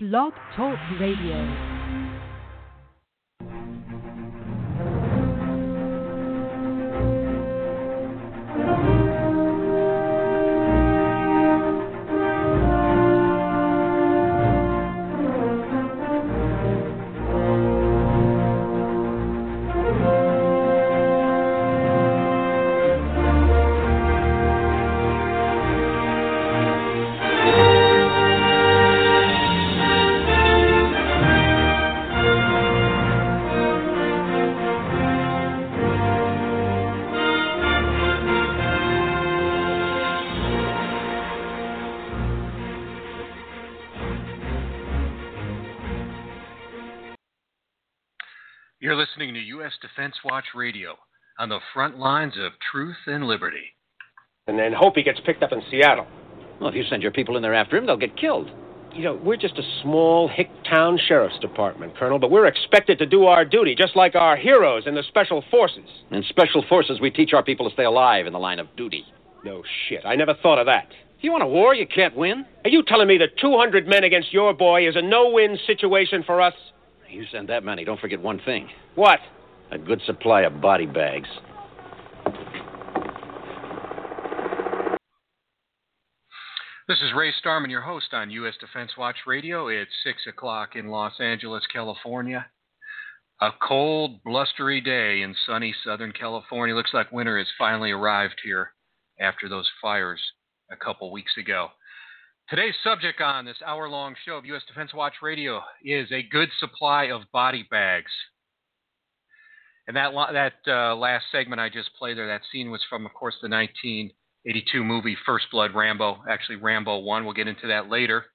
Blog Talk Radio. To U.S. Defense Watch Radio on the front lines of truth and liberty. and then hope he gets picked up in Seattle. Well, if you send your people in there after him, they'll get killed. You know, we're just a small hick town sheriff's department, Colonel, but we're expected to do our duty just like our heroes in the special forces. In special forces, we teach our people to stay alive in the line of duty. No shit. I never thought of that. If you want a war, you can't win. Are you telling me that 200 men against your boy is a no-win situation for us? You send that many, don't forget one thing What? A good supply of body bags. This is Ray Starmann, your host on U.S. Defense Watch Radio. It's 6 o'clock in Los Angeles, California. A cold, blustery day in sunny Southern California. Looks like winter has finally arrived here after those fires a couple weeks ago. Today's subject on this hour long show of U.S. Defense Watch Radio is a good supply of body bags. And that, that uh, last segment I just played there, that scene was from, of course, the 1982 movie First Blood Rambo, actually Rambo 1. We'll get into that later.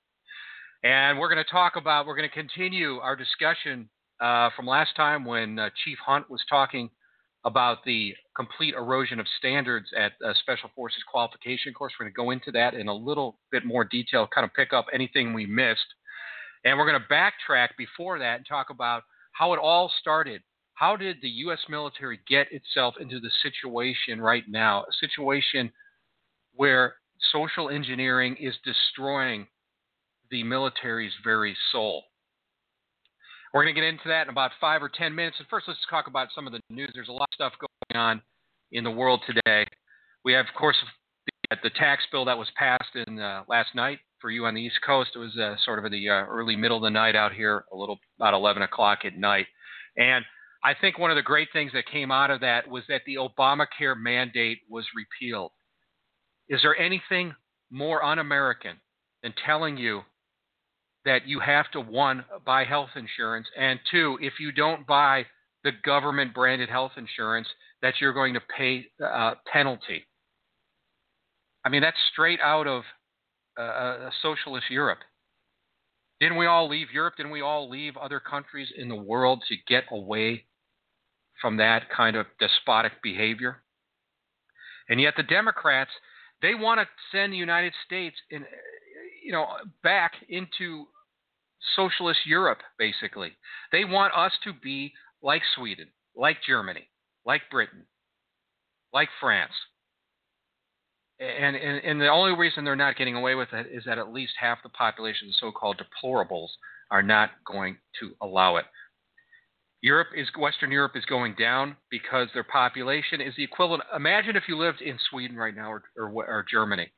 And we're going to talk about, we're going to continue our discussion uh, from last time when uh, Chief Hunt was talking about the complete erosion of standards at uh, Special Forces qualification course. We're going to go into that in a little bit more detail, kind of pick up anything we missed. And we're going to backtrack before that and talk about how it all started. How did the U.S. military get itself into the situation right now? A situation where social engineering is destroying the military's very soul. We're going to get into that in about five or ten minutes. And first, let's talk about some of the news. There's a lot of stuff going on in the world today. We have, of course, the, the tax bill that was passed in uh, last night for you on the East Coast. It was uh, sort of in the uh, early middle of the night out here, a little about 11 o'clock at night. And I think one of the great things that came out of that was that the Obamacare mandate was repealed. Is there anything more un American than telling you that you have to, one, buy health insurance, and two, if you don't buy the government branded health insurance, that you're going to pay a penalty? I mean, that's straight out of uh, socialist Europe. Didn't we all leave Europe? Didn't we all leave other countries in the world to get away from that kind of despotic behavior? And yet the Democrats, they want to send the United States in, you know, back into socialist Europe, basically. They want us to be like Sweden, like Germany, like Britain, like France. And, and, and the only reason they're not getting away with it is that at least half the population, the so-called deplorables, are not going to allow it. Europe is Western Europe is going down because their population is the equivalent. Imagine if you lived in Sweden right now or, or, or Germany.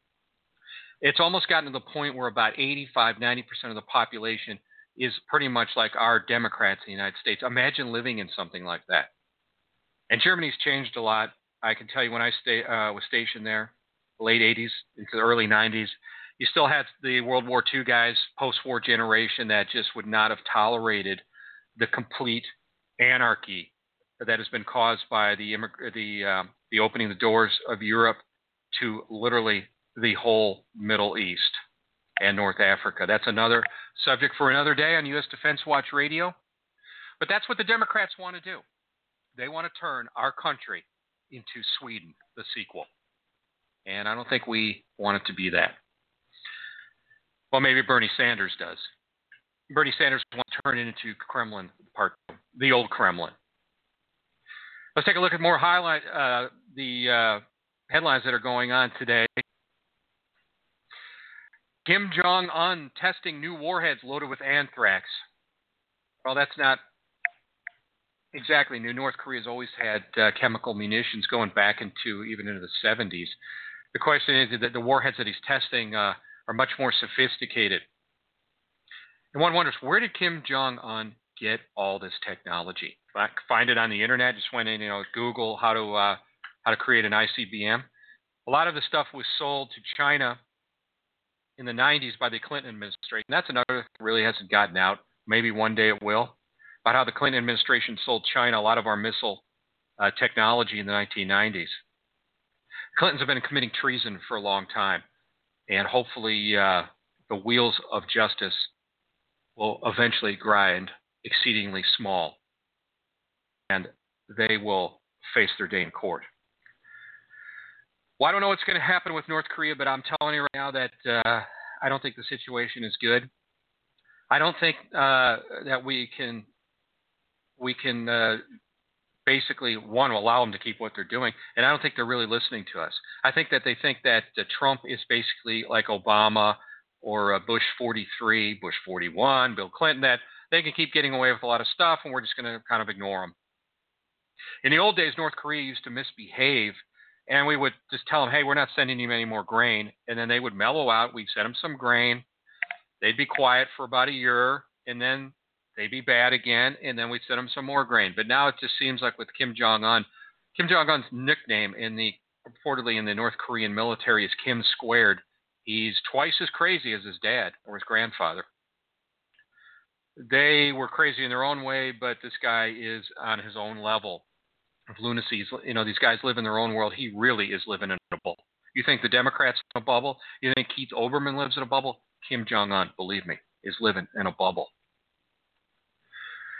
It's almost gotten to the point where about 85, 90 percent of the population is pretty much like our Democrats in the United States. Imagine living in something like that. And Germany's changed a lot. I can tell you when I stay, uh, was stationed there, late 80s into the early 90s, you still had the World War II guys, post-war generation that just would not have tolerated the complete anarchy that has been caused by the the um, the opening the doors of Europe to literally the whole Middle East and North Africa. That's another subject for another day on U.S. Defense Watch Radio. But that's what the Democrats want to do. They want to turn our country into Sweden, the sequel. And I don't think we want it to be that. Well, maybe Bernie Sanders does. Bernie Sanders to turn into Kremlin Part the old Kremlin. Let's take a look at more highlight uh, the uh, headlines that are going on today. Kim Jong un testing new warheads loaded with anthrax. Well, that's not exactly new. North Korea's always had uh, chemical munitions going back into even into the 70s. The question is that the warheads that he's testing uh, are much more sophisticated. And one wonders, where did Kim Jong un get all this technology? Find it on the internet. Just went in, you know, Google how to uh, how to create an ICBM. A lot of the stuff was sold to China in the 90s by the Clinton administration. That's another thing that really hasn't gotten out. Maybe one day it will. About how the Clinton administration sold China a lot of our missile uh, technology in the 1990s. Clintons have been committing treason for a long time, and hopefully uh, the wheels of justice will eventually grind exceedingly small, and they will face their day in court. Well, I don't know what's going to happen with North Korea, but I'm telling you right now that uh, I don't think the situation is good. I don't think uh, that we can we can uh, basically want to allow them to keep what they're doing, and I don't think they're really listening to us. I think that they think that uh, Trump is basically like Obama or uh, Bush 43, Bush 41, Bill Clinton, that they can keep getting away with a lot of stuff, and we're just going to kind of ignore them. In the old days, North Korea used to misbehave and we would just tell them, hey, we're not sending you any more grain. And then they would mellow out. We'd send them some grain. They'd be quiet for about a year, and then they'd be bad again, and then we'd send them some more grain. But now it just seems like with Kim Jong Un, Kim Jong Un's nickname in the reportedly in the North Korean military is Kim Squared. He's twice as crazy as his dad or his grandfather. They were crazy in their own way, but this guy is on his own level of lunacy. You know, these guys live in their own world. He really is living in a bubble. You think the Democrats in a bubble? You think Keith Olbermann lives in a bubble? Kim Jong Un, believe me, is living in a bubble.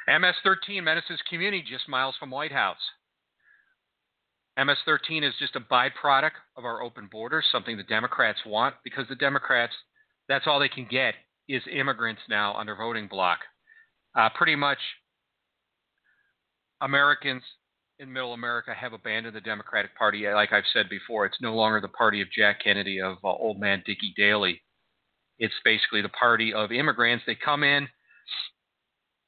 MS-13 menaces community just miles from White House. MS-13 is just a byproduct of our open borders, something the Democrats want because the Democrats, that's all they can get is immigrants now under voting block. Uh, pretty much Americans in middle America have abandoned the Democratic Party. Like I've said before, it's no longer the party of Jack Kennedy, of uh, old man Dickie Daley. It's basically the party of immigrants. They come in,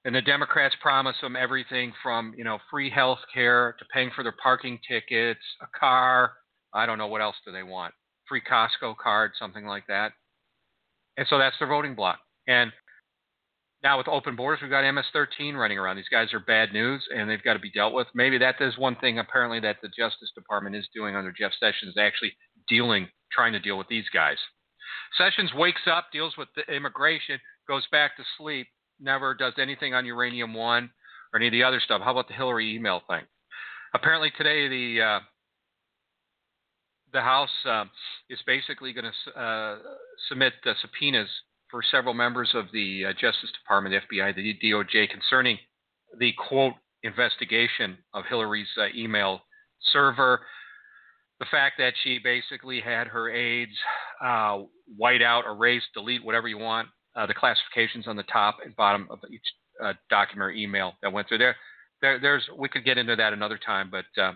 and the Democrats promise them everything from you know free health care to paying for their parking tickets, a car. I don't know what else do they want. Free Costco card, something like that. And so that's their voting block. And now with open borders, we've got MS-13 running around. These guys are bad news, and they've got to be dealt with. Maybe that is one thing apparently that the Justice Department is doing under Jeff Sessions, actually dealing, trying to deal with these guys. Sessions wakes up, deals with the immigration, goes back to sleep, never does anything on uranium one or any of the other stuff. How about the Hillary email thing? Apparently today the uh, the House uh, is basically going to uh, submit the subpoenas for several members of the uh, Justice Department, the FBI, the DOJ concerning the quote investigation of Hillary's uh, email server. The fact that she basically had her aides uh, white out, erase, delete, whatever you want, uh, the classifications on the top and bottom of each uh, document or email that went through there. there. There's we could get into that another time, but uh,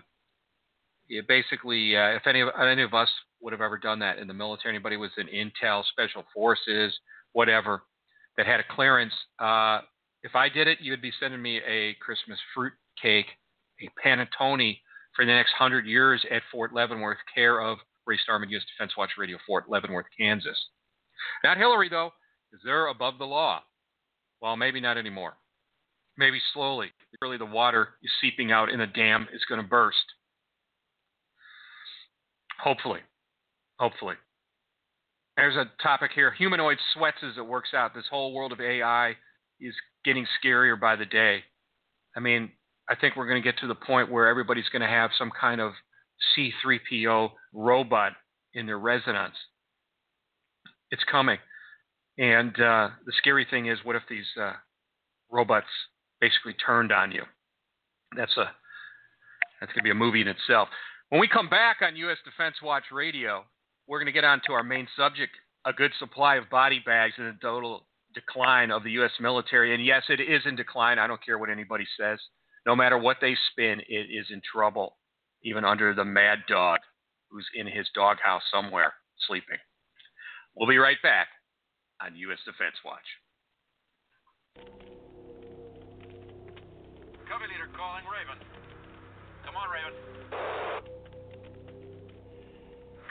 basically, if any of any of us would have ever done that in the military, anybody was in intel, special forces, whatever that had a clearance. Uh, if I did it, you would be sending me a Christmas fruit cake, a panettone for the next hundred years at Fort Leavenworth, care of Ray Starmann, U.S. Defense Watch Radio, Fort Leavenworth, Kansas. Not Hillary, though, because they're above the law. Well, maybe not anymore. Maybe slowly. Really, the water is seeping out in a dam is going to burst. Hopefully. Hopefully. There's a topic here humanoid sweats as it works out. This whole world of AI is getting scarier by the day. I mean, I think we're going to get to the point where everybody's going to have some kind of C3PO robot in their residence. It's coming. And uh, the scary thing is, what if these uh, robots basically turned on you? That's a that's going to be a movie in itself. When we come back on U.S. Defense Watch Radio, we're going to get on to our main subject a good supply of body bags and a total decline of the U.S. military. And yes, it is in decline. I don't care what anybody says. No matter what they spin, it is in trouble, even under the mad dog who's in his doghouse somewhere sleeping. We'll be right back on U.S. Defense Watch. Covey leader calling Raven. Come on, Raven.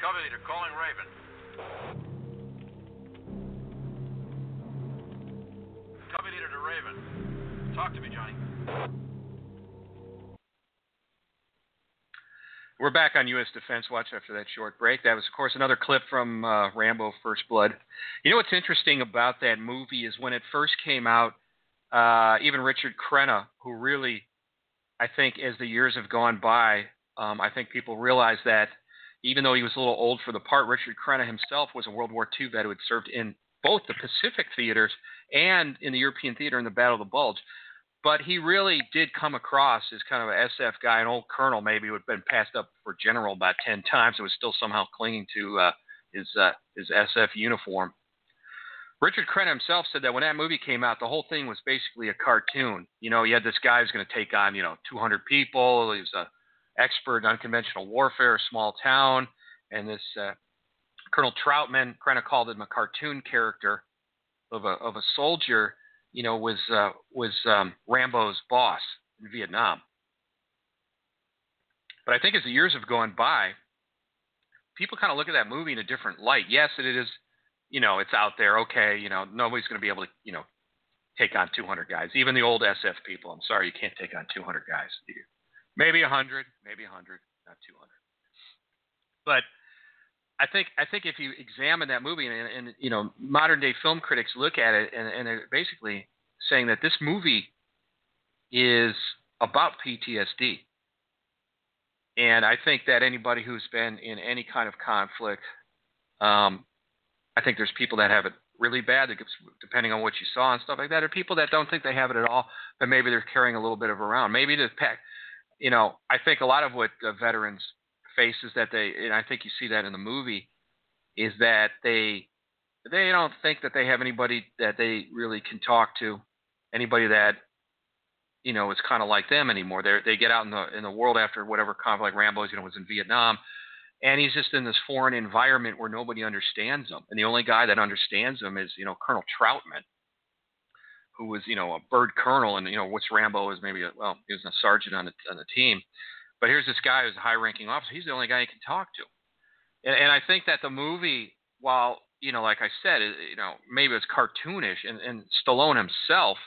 Covey leader calling Raven. Covey leader to Raven. Talk to me, Johnny. We're back on U.S. Defense Watch after that short break. That was, of course, another clip from uh, Rambo First Blood. You know what's interesting about that movie is when it first came out, uh, even Richard Crenna, who really, I think, as the years have gone by, um, I think people realize that even though he was a little old for the part, Richard Crenna himself was a World War II vet who had served in both the Pacific theaters and in the European theater in the Battle of the Bulge but he really did come across as kind of an SF guy, an old colonel maybe who had been passed up for general about ten times and was still somehow clinging to uh, his uh, his SF uniform. Richard Crenna himself said that when that movie came out, the whole thing was basically a cartoon. You know, you had this guy who's going to take on you know 200 people. He was a expert in unconventional warfare, a small town, and this uh, Colonel Trautman. Crenna called him a cartoon character of a of a soldier you know, was uh, was um, Rambo's boss in Vietnam. But I think as the years have gone by, people kind of look at that movie in a different light. Yes, it is, you know, it's out there. Okay, you know, nobody's going to be able to, you know, take on 200 guys. Even the old SF people. I'm sorry, you can't take on 200 guys. Maybe 100, maybe 100, not 200. But I think I think if you examine that movie and, and you know modern day film critics look at it and, and they're basically saying that this movie is about PTSD. And I think that anybody who's been in any kind of conflict, um, I think there's people that have it really bad, That depending on what you saw and stuff like that. Are people that don't think they have it at all, but maybe they're carrying a little bit of around. Maybe the pack, you know, I think a lot of what uh, veterans faces that they, and I think you see that in the movie, is that they they don't think that they have anybody that they really can talk to, anybody that you know is kind of like them anymore. They they get out in the in the world after whatever conflict, like Rambo's, you know, was in Vietnam, and he's just in this foreign environment where nobody understands him, and the only guy that understands him is you know Colonel Trautman, who was you know a bird colonel, and you know what's Rambo is maybe a, well he was a sergeant on the on the team, but here's this guy who's a high ranking officer. He's the only guy he can talk to. And, and I think that the movie, while, you know, like I said, it, you know, maybe it's cartoonish, and, and Stallone himself,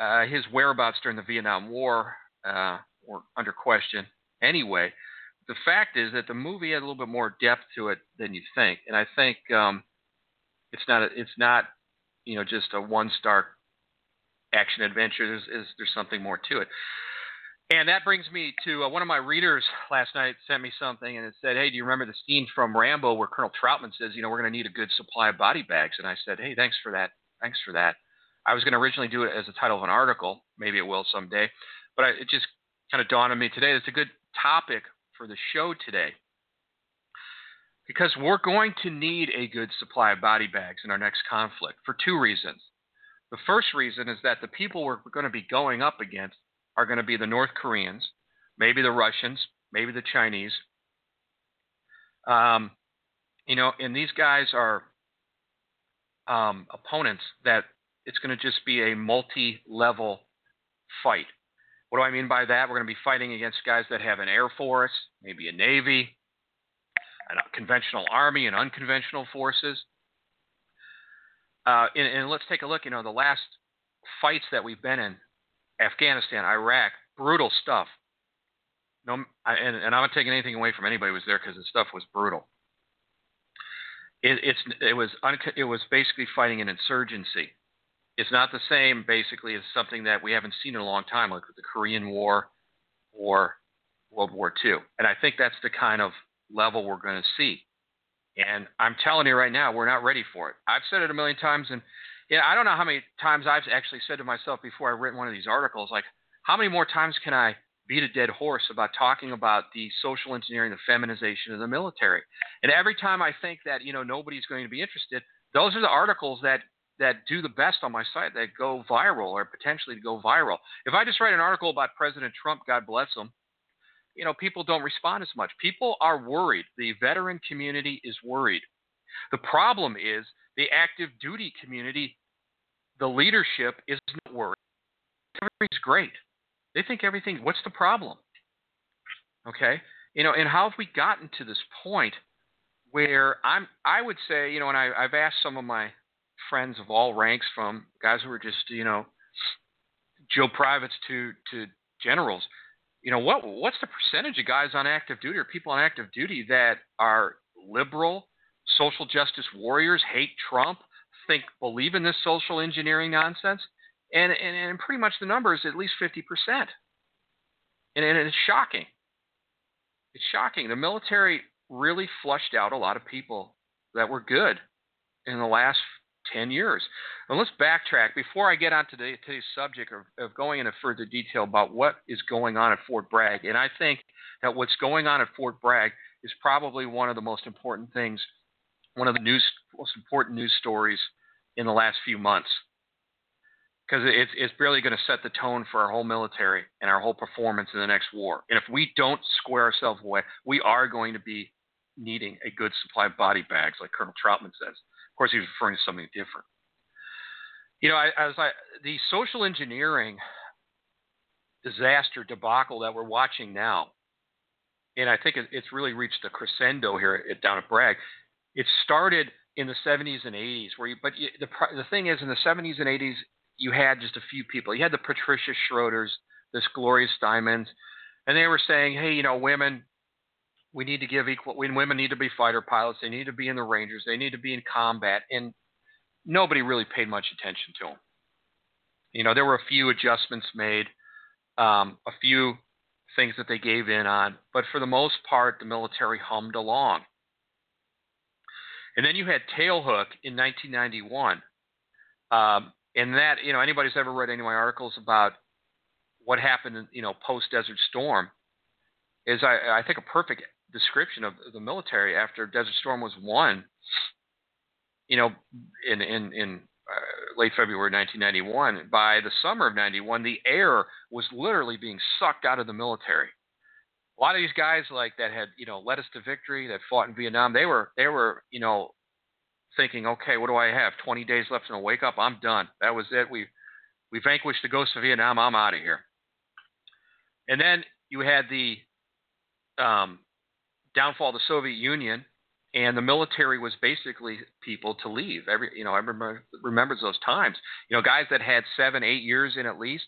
uh, his whereabouts during the Vietnam War uh, were under question anyway. The fact is that the movie had a little bit more depth to it than you think, and I think um, it's not a, it's not you know just a one star action adventure. There's, is, there's something more to it. And that brings me to uh, one of my readers last night sent me something and it said, Hey, do you remember the scene from Rambo where Colonel Trautman says, You know, we're going to need a good supply of body bags? And I said, Hey, thanks for that. Thanks for that. I was going to originally do it as a title of an article. Maybe it will someday. But I, it just kind of dawned on me today. It's a good topic for the show today because we're going to need a good supply of body bags in our next conflict for two reasons. The first reason is that the people we're going to be going up against are going to be the North Koreans, maybe the Russians, maybe the Chinese. Um, you know, and these guys are um, opponents that it's going to just be a multi-level fight. What do I mean by that? We're going to be fighting against guys that have an air force, maybe a navy, a conventional army, and unconventional forces. Uh, and, and let's take a look. You know, the last fights that we've been in Afghanistan, Iraq, brutal stuff. No, and, and I'm not taking anything away from anybody who was there because the stuff was brutal. It, it's it was it was basically fighting an insurgency. It's not the same basically as something that we haven't seen in a long time, like with the Korean War or World War II. And I think that's the kind of level we're going to see. And I'm telling you right now, we're not ready for it. I've said it a million times, and yeah, I don't know how many times I've actually said to myself before I've written one of these articles, like, how many more times can I beat a dead horse about talking about the social engineering, the feminization of the military? And every time I think that you know nobody's going to be interested, those are the articles that that do the best on my site that go viral or potentially go viral. If I just write an article about President Trump, God bless him, you know, people don't respond as much. People are worried. The veteran community is worried. The problem is the active duty community, the leadership is not worried. Everything's great. They think everything. What's the problem? Okay, you know, and how have we gotten to this point where I'm? I would say, you know, and I, I've asked some of my friends of all ranks, from guys who are just, you know, Joe privates to to generals. You know, what what's the percentage of guys on active duty or people on active duty that are liberal, social justice warriors, hate Trump, think believe in this social engineering nonsense? And and, and pretty much the number is at least fifty percent. And, and it's shocking. It's shocking. The military really flushed out a lot of people that were good in the last 10 years. And let's backtrack before I get on to today's subject of, of going into further detail about what is going on at Fort Bragg. And I think that what's going on at Fort Bragg is probably one of the most important things, one of the news, most important news stories in the last few months. Because it's, it's really going to set the tone for our whole military and our whole performance in the next war. And if we don't square ourselves away, we are going to be needing a good supply of body bags, like Colonel Trautman says. Of course, he's referring to something different. You know, as I the social engineering disaster debacle that we're watching now, and I think it's really reached a crescendo here at, down at Bragg. It started in the 70s and 80s, where you, but you, the the thing is, in the 70s and 80s, you had just a few people. You had the Patricia Schroeders, this Gloria Steinems, and they were saying, hey, you know, women we need to give equal women need to be fighter pilots. They need to be in the rangers. They need to be in combat. And nobody really paid much attention to them you know there were a few adjustments made um, a few things that they gave in on but for the most part the military hummed along and then you had tailhook in 1991 um, and that you know anybody's ever read any of my articles about what happened you know post desert storm is I, I think a perfect description of the military after Desert Storm was won, you know, in in in uh, late February 1991. By the summer of 91, the air was literally being sucked out of the military. A lot of these guys like that had you know led us to victory, that fought in Vietnam. They were they were you know thinking, okay, what do I have? 20 days left in a wake up. I'm done. That was it. We we vanquished the ghosts of Vietnam. I'm out of here. And then you had the um, downfall of the Soviet Union, and the military was basically people to leave. Every you know, everybody remembers those times. You know, guys that had seven, eight years in at least,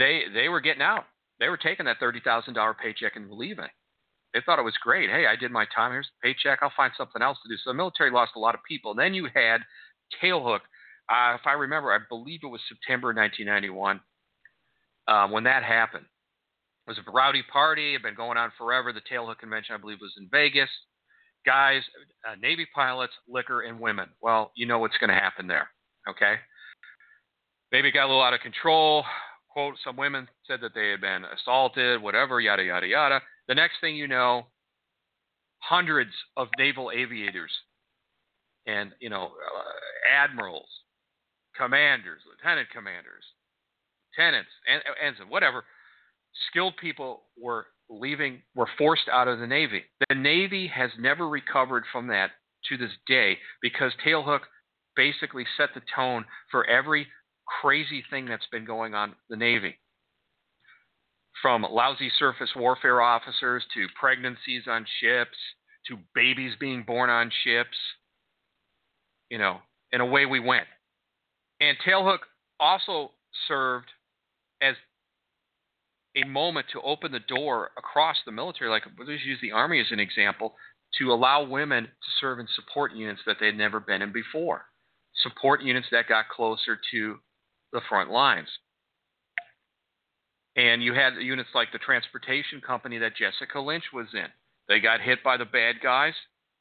they they were getting out. They were taking that thirty thousand dollar paycheck and leaving. They thought it was great. Hey, I did my time. Here's the paycheck. I'll find something else to do. So the military lost a lot of people. And then you had tailhook. Uh, if I remember, I believe it was September 1991 um, when that happened. It was a rowdy party. It had been going on forever. The Tailhook Convention, I believe, was in Vegas. Guys, uh, Navy pilots, liquor, and women. Well, you know what's going to happen there. Okay. Maybe it got a little out of control. Quote: Some women said that they had been assaulted, whatever, yada yada yada. The next thing you know, hundreds of naval aviators and you know uh, admirals, commanders, lieutenant commanders, lieutenants, and, and whatever skilled people were leaving, were forced out of the Navy. The Navy has never recovered from that to this day because Tailhook basically set the tone for every crazy thing that's been going on the Navy. From lousy surface warfare officers to pregnancies on ships to babies being born on ships, you know, and away we went. And Tailhook also served as a moment to open the door across the military, like let's use the Army as an example, to allow women to serve in support units that they'd never been in before, support units that got closer to the front lines. And you had units like the transportation company that Jessica Lynch was in. They got hit by the bad guys.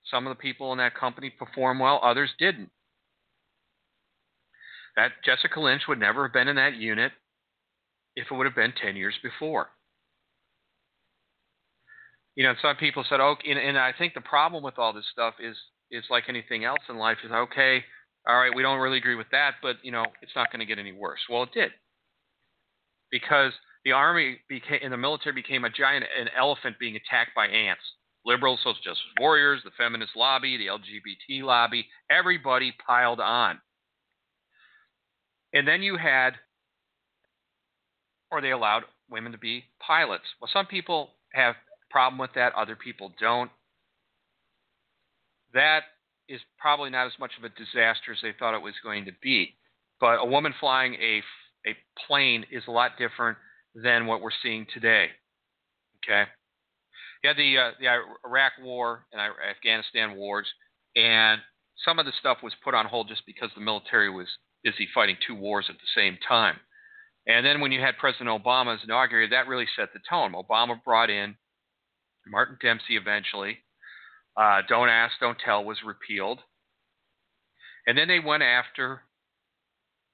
Some of the people in that company performed well, others didn't. That Jessica Lynch would never have been in that unit if it would have been 10 years before. You know, some people said, "Oh," and, and I think the problem with all this stuff is is like anything else in life is okay. All right, we don't really agree with that, but you know, it's not going to get any worse. Well, it did because the army became and the military became a giant an elephant being attacked by ants. Liberals, social justice warriors, the feminist lobby, the LGBT lobby, everybody piled on. And then you had, or they allowed women to be pilots. Well, some people have problem with that, other people don't. That is probably not as much of a disaster as they thought it was going to be. But a woman flying a, a plane is a lot different than what we're seeing today. Okay? You had the, uh, the Iraq War and Afghanistan wars, and some of the stuff was put on hold just because the military was busy fighting two wars at the same time. And then when you had President Obama's inaugurated, that really set the tone. Obama brought in Martin Dempsey eventually. Uh, don't ask, don't tell was repealed. And then they went after,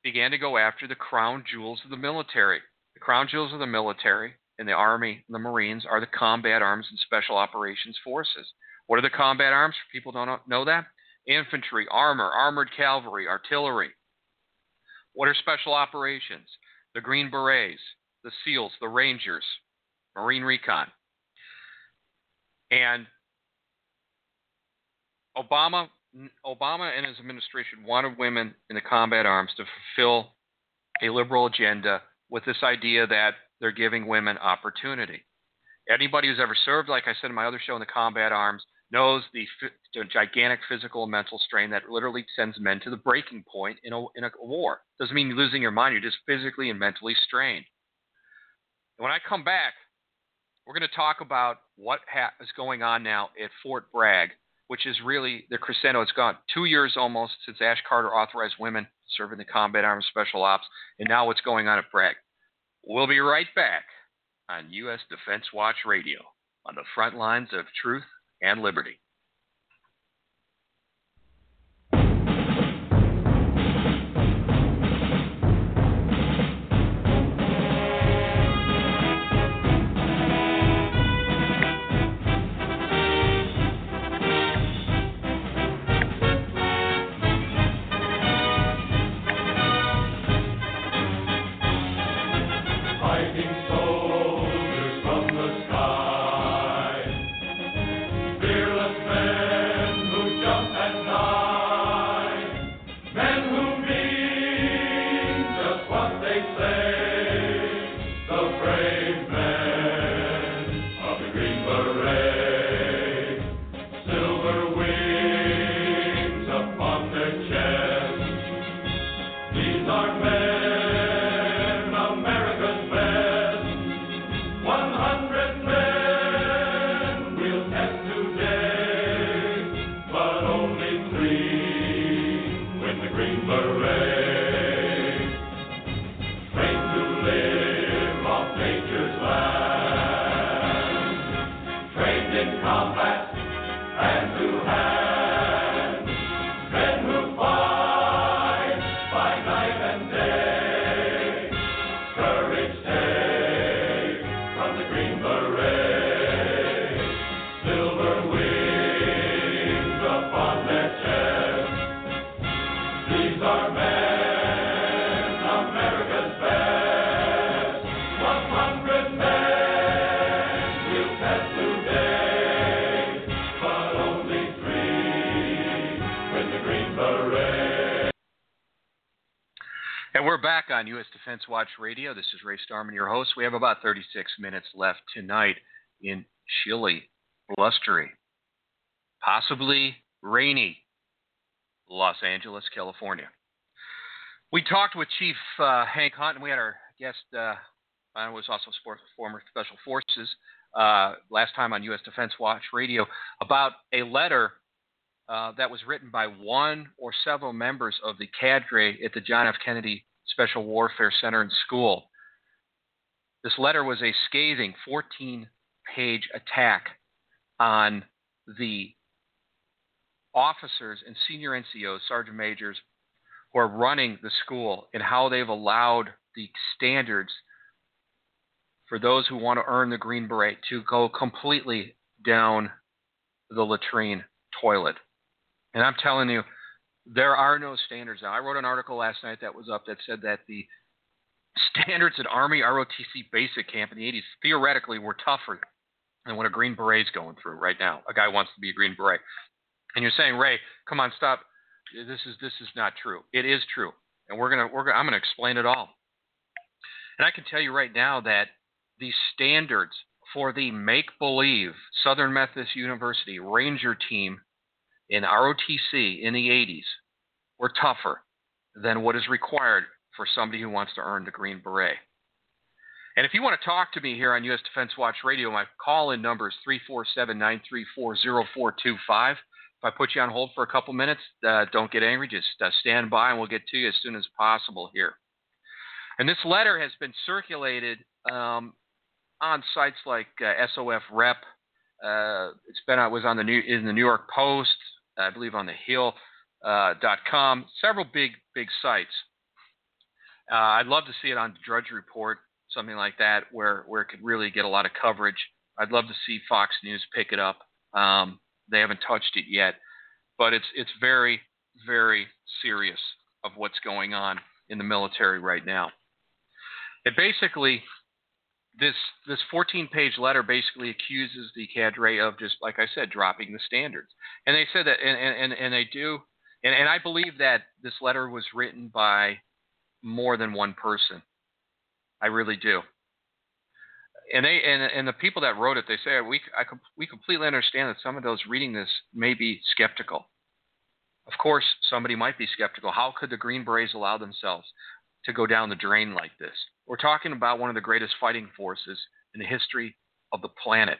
began to go after the crown jewels of the military. The crown jewels of the military in the Army and the Marines are the combat arms and special operations forces. What are the combat arms? People don't know that. Infantry, armor, armored cavalry, artillery. What are special operations? The Green Berets, the SEALs, the Rangers, Marine Recon. And Obama Obama and his administration wanted women in the combat arms to fulfill a liberal agenda with this idea that they're giving women opportunity. Anybody who's ever served, like I said in my other show, in the combat arms, knows the, the gigantic physical and mental strain that literally sends men to the breaking point in a, in a war. Doesn't mean you're losing your mind, you're just physically and mentally strained. When I come back, we're going to talk about what ha- is going on now at Fort Bragg, which is really the crescendo. It's gone two years almost since Ash Carter authorized women serving the combat arms special ops, and now what's going on at Bragg. We'll be right back on U.S. Defense Watch Radio on the front lines of truth and liberty. On U.S. Defense Watch Radio. This is Ray Starmann, your host. We have about 36 minutes left tonight in chilly, blustery, possibly rainy Los Angeles, California. We talked with Chief uh, Hank Hunt, and we had our guest, uh, I was also sports, former Special Forces, uh, last time on U.S. Defense Watch Radio, about a letter uh, that was written by one or several members of the cadre at the John F. Kennedy Special Warfare Center and School. This letter was a scathing 14 page attack on the officers and senior NCOs, sergeant majors, who are running the school and how they've allowed the standards for those who want to earn the Green Beret to go completely down the latrine toilet. And I'm telling you, there are no standards now. I wrote an article last night that was up that said that the standards at Army ROTC basic camp in the 80s theoretically were tougher than what a Green Beret's going through right now. A guy wants to be a Green Beret. And you're saying, Ray, come on, stop. This is this is not true. It is true, and we're gonna we're gonna, I'm gonna explain it all. And I can tell you right now that the standards for the make believe Southern Methodist University Ranger team in ROTC in the 80s were tougher than what is required for somebody who wants to earn the Green Beret. And if you want to talk to me here on U.S. Defense Watch Radio, my call in number is 347 934 0425. If I put you on hold for a couple minutes, uh, don't get angry. Just uh, stand by and we'll get to you as soon as possible here. And this letter has been circulated um, on sites like uh, SOF Rep. Uh, it's been it was on the new in the New York Post, I believe on the Hill uh, .com, several big big sites. Uh, I'd love to see it on Drudge Report, something like that, where where it could really get a lot of coverage. I'd love to see Fox News pick it up. Um, they haven't touched it yet, but it's it's very very serious of what's going on in the military right now. It basically this this 14 page letter basically accuses the cadre of just like I said dropping the standards. And they said that and and, and they do and, and I believe that this letter was written by more than one person. I really do. And they and and the people that wrote it, they say we I, we completely understand that some of those reading this may be skeptical. Of course, somebody might be skeptical. How could the Green Berets allow themselves to go down the drain like this? We're talking about one of the greatest fighting forces in the history of the planet.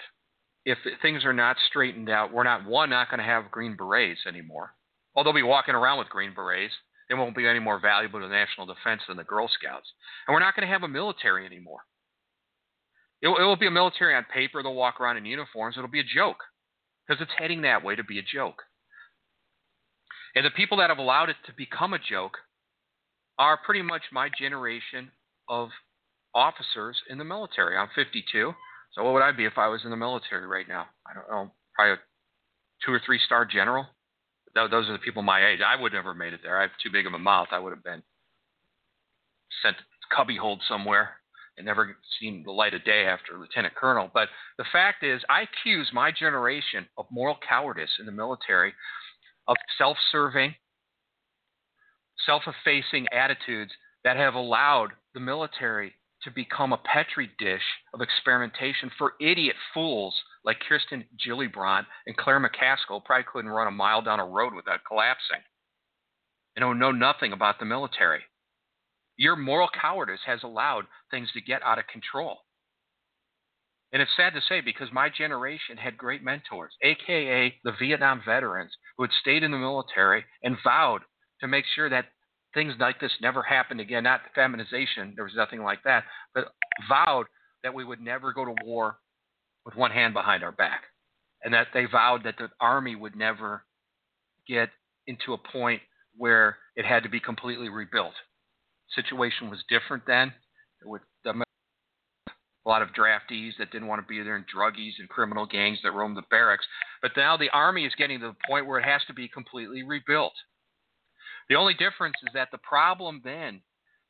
If things are not straightened out, we're not one not going to have Green Berets anymore. Well, they'll be walking around with Green Berets. They won't be any more valuable to national defense than the Girl Scouts. And we're not going to have a military anymore. It, it will be a military on paper. They'll walk around in uniforms. It'll be a joke because it's heading that way to be a joke. And the people that have allowed it to become a joke are pretty much my generation of officers in the military. I'm 52. So what would I be if I was in the military right now? I don't know, probably a two or three star general. Those are the people my age. I would never have made it there. I have too big of a mouth. I would have been sent cubbyholed somewhere and never seen the light of day after lieutenant colonel. But the fact is, I accuse my generation of moral cowardice in the military, of self-serving, self-effacing attitudes that have allowed the military to become a petri dish of experimentation for idiot fools like Kirsten Gillibrand and Claire McCaskill probably couldn't run a mile down a road without collapsing and who know nothing about the military. Your moral cowardice has allowed things to get out of control. And it's sad to say because my generation had great mentors, aka the Vietnam veterans who had stayed in the military and vowed to make sure that things like this never happened again. Not feminization, there was nothing like that, but vowed that we would never go to war with one hand behind our back. And that they vowed that the Army would never get into a point where it had to be completely rebuilt. Situation was different then with the, a lot of draftees that didn't want to be there and druggies and criminal gangs that roamed the barracks. But now the Army is getting to the point where it has to be completely rebuilt. The only difference is that the problem then,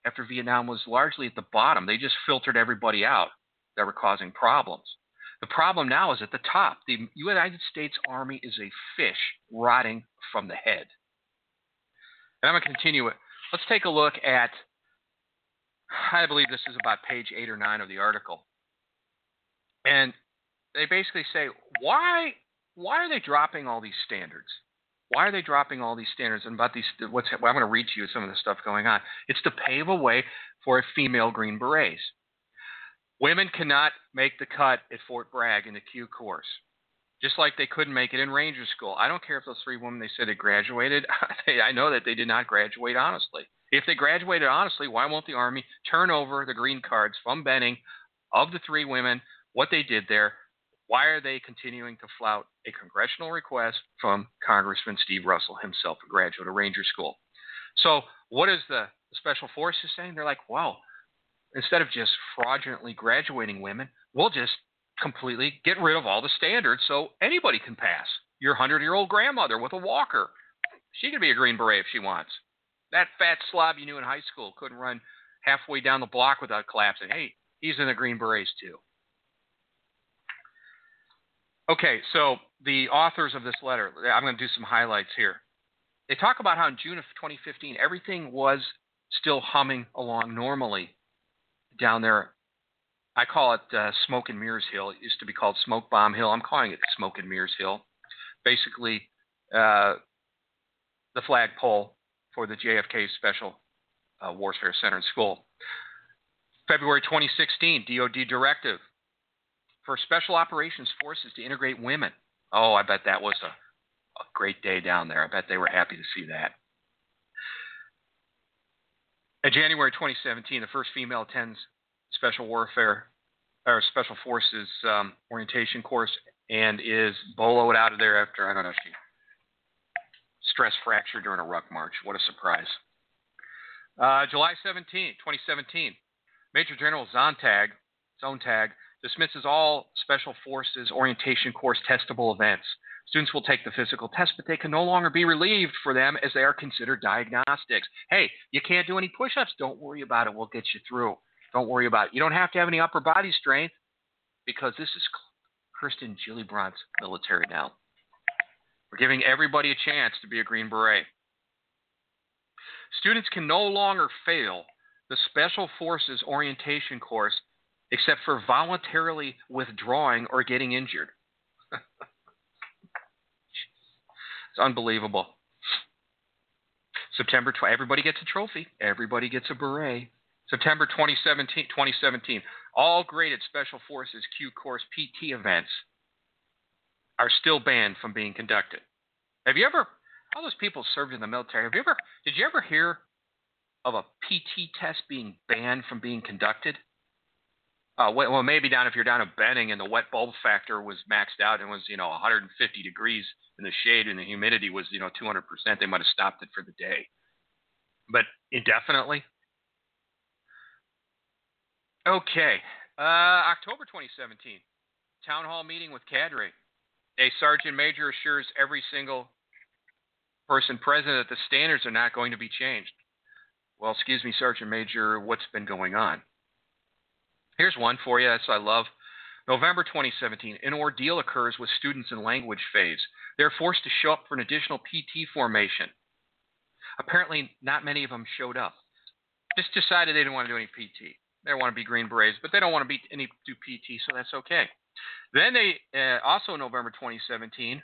after Vietnam, was largely at the bottom. They just filtered everybody out that were causing problems. The problem now is at the top. The United States Army is a fish rotting from the head. And I'm going to continue it. Let's take a look at, I believe this is about page eight or nine of the article. And they basically say, why, why are they dropping all these standards? Why are they dropping all these standards? And about these, what's I'm going to read to you some of the stuff going on. It's to pave a way for a female Green Berets. Women cannot make the cut at Fort Bragg in the Q course, just like they couldn't make it in Ranger School. I don't care if those three women they said they graduated. I know that they did not graduate honestly. If they graduated honestly, why won't the Army turn over the green cards from Benning of the three women, what they did there, why are they continuing to flout a congressional request from Congressman Steve Russell himself, a graduate of Ranger School? So, what is the Special Forces saying? They're like, well, instead of just fraudulently graduating women, we'll just completely get rid of all the standards so anybody can pass. Your 100 year old grandmother with a walker, she can be a Green Beret if she wants. That fat slob you knew in high school couldn't run halfway down the block without collapsing. Hey, he's in the Green Berets too. Okay, so the authors of this letter, I'm going to do some highlights here. They talk about how in June of 2015, everything was still humming along normally down there. I call it uh, Smoke and Mirrors Hill. It used to be called Smoke Bomb Hill. I'm calling it Smoke and Mirrors Hill. Basically, uh, the flagpole for the JFK Special uh, Warfare Center and School. February 2016, DoD directive for Special Operations Forces to integrate women. Oh, I bet that was a, a great day down there. I bet they were happy to see that. In January 2017, the first female attends Special Warfare or Special Forces um, orientation course and is boloed out of there after I don't know she stress fracture during a ruck march. What a surprise! Uh, July 17, 2017, Major General Sonntag, Sonntag dismisses all Special Forces orientation course testable events. Students will take the physical test, but they can no longer be relieved for them as they are considered diagnostics. Hey, you can't do any push ups. Don't worry about it. We'll get you through. Don't worry about it. You don't have to have any upper body strength because this is Kirsten Gillibrand's military now. We're giving everybody a chance to be a Green Beret. Students can no longer fail the Special Forces orientation course except for voluntarily withdrawing or getting injured. it's unbelievable. September 12, everybody gets a trophy. Everybody gets a beret. September 2017, 2017, all graded Special Forces Q Course PT events are still banned from being conducted. Have you ever, all those people served in the military, have you ever, did you ever hear of a PT test being banned from being conducted? Uh, well, maybe down if you're down at Benning and the wet bulb factor was maxed out and was you know 150 degrees in the shade and the humidity was you know 200 percent, they might have stopped it for the day. But indefinitely, Okay. Uh, October 2017, town hall meeting with cadre. A sergeant major assures every single person present that the standards are not going to be changed. Well, excuse me, Sergeant Major, what's been going on? Here's one for you. That's I love. November 2017, an ordeal occurs with students in language phase. They're forced to show up for an additional PT formation. Apparently, not many of them showed up. Just decided they didn't want to do any PT. They want to be Green Berets, but they don't want to be any do PT, so that's okay. Then they uh, also in November 2017,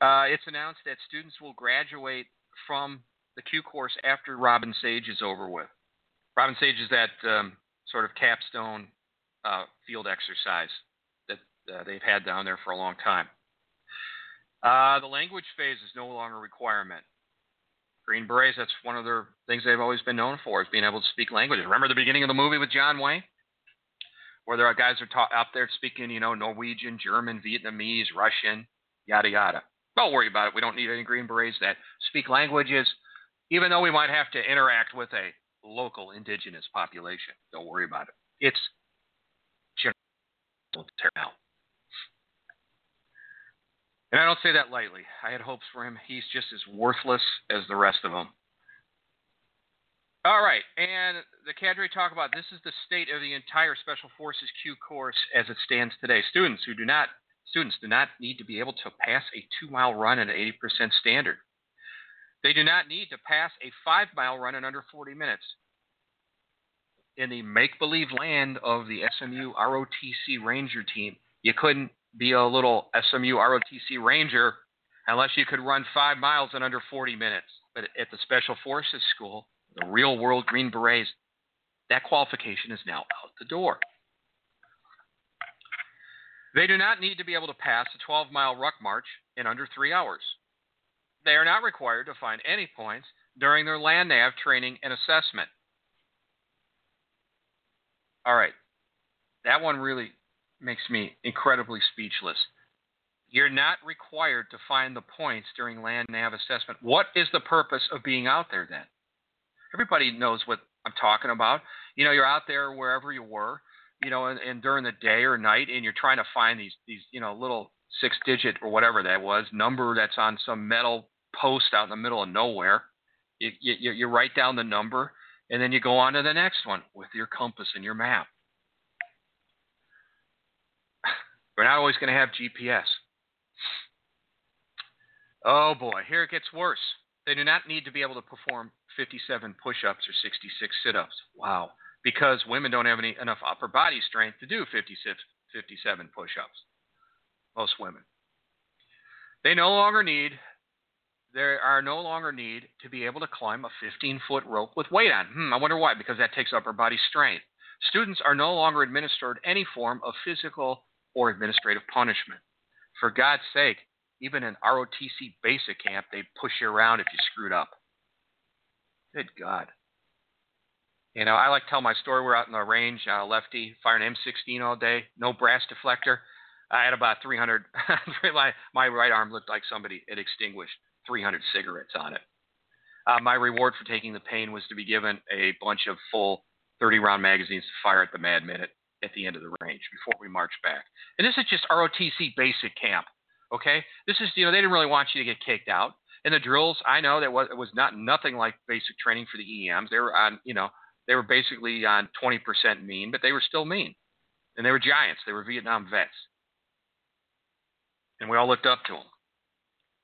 uh, it's announced that students will graduate from the Q course after Robin Sage is over with. Robin Sage is that um, sort of capstone uh, field exercise that uh, they've had down there for a long time. Uh, the language phase is no longer a requirement. Green Berets, that's one of their things they've always been known for, is being able to speak languages. Remember the beginning of the movie with John Wayne? Where there are guys are ta- out there speaking, you know, Norwegian, German, Vietnamese, Russian, yada yada. Don't worry about it. We don't need any Green Berets that speak languages, even though we might have to interact with a local indigenous population. Don't worry about it. It's general. And I don't say that lightly. I had hopes for him. He's just as worthless as the rest of them. All right, and the cadre talk about this is the state of the entire Special Forces Q course as it stands today. Students who do not students do not need to be able to pass a two mile run at an 80% standard. They do not need to pass a five mile run in under 40 minutes. In the make believe land of the SMU ROTC Ranger team, you couldn't be a little SMU ROTC Ranger unless you could run five miles in under 40 minutes. But at the Special Forces School, the real world Green Berets, that qualification is now out the door. They do not need to be able to pass a 12 mile ruck march in under three hours. They are not required to find any points during their land nav training and assessment. All right, that one really makes me incredibly speechless. You're not required to find the points during land nav assessment. What is the purpose of being out there then? Everybody knows what I'm talking about. You know, you're out there wherever you were, you know, and, and during the day or night, and you're trying to find these these you know little six digit or whatever that was number that's on some metal post out in the middle of nowhere. You, you, you write down the number, and then you go on to the next one with your compass and your map. We're not always going to have GPS. Oh boy, here it gets worse. They do not need to be able to perform 57 push ups or 66 sit ups. Wow. Because women don't have any, enough upper body strength to do 56, 57 push ups. Most women. They no longer need, there are no longer need to be able to climb a 15 foot rope with weight on. Hmm, I wonder why, because that takes upper body strength. Students are no longer administered any form of physical or administrative punishment. For God's sake, even in ROTC basic camp, they'd push you around if you screwed up. Good God. You know, I like to tell my story. We're out in the range, uh, lefty, firing M16 all day, no brass deflector. I had about 300. my, my right arm looked like somebody had extinguished 300 cigarettes on it. Uh, my reward for taking the pain was to be given a bunch of full 30 round magazines to fire at the Mad Minute at the end of the range before we marched back. And this is just ROTC basic camp. Okay, this is you know they didn't really want you to get kicked out. And the drills, I know that was it was not nothing like basic training for the EMs. They were on you know they were basically on 20% mean, but they were still mean, and they were giants. They were Vietnam vets, and we all looked up to them.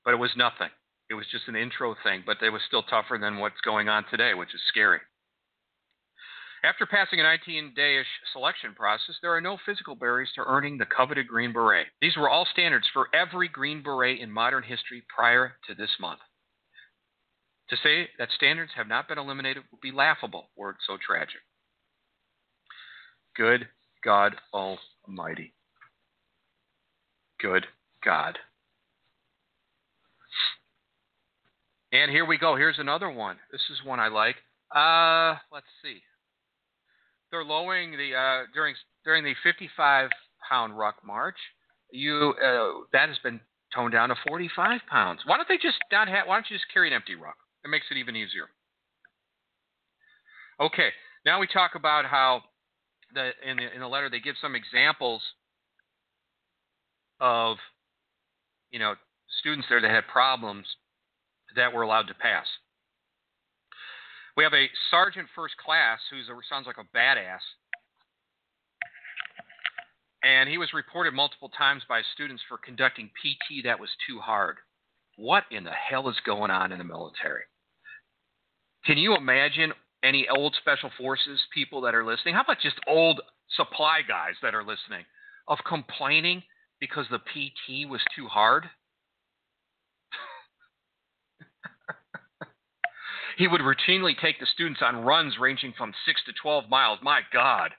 But it was nothing. It was just an intro thing, but it was still tougher than what's going on today, which is scary. After passing a 19 day ish selection process, there are no physical barriers to earning the coveted Green Beret. These were all standards for every Green Beret in modern history prior to this month. To say that standards have not been eliminated would be laughable were it so tragic. Good God Almighty. Good God. And here we go. Here's another one. This is one I like. Uh, let's see they're lowering the uh, during during the 55 pound ruck march. You uh, that has been toned down to 45 pounds. Why don't they just not have? Why don't you just carry an empty ruck? It makes it even easier. Okay, now we talk about how the in the, in the letter they give some examples of you know students there that had problems that were allowed to pass. We have a sergeant first class who sounds like a badass. And he was reported multiple times by students for conducting PT that was too hard. What in the hell is going on in the military? Can you imagine any old special forces people that are listening? How about just old supply guys that are listening of complaining because the PT was too hard? He would routinely take the students on runs ranging from 6 to 12 miles. My God.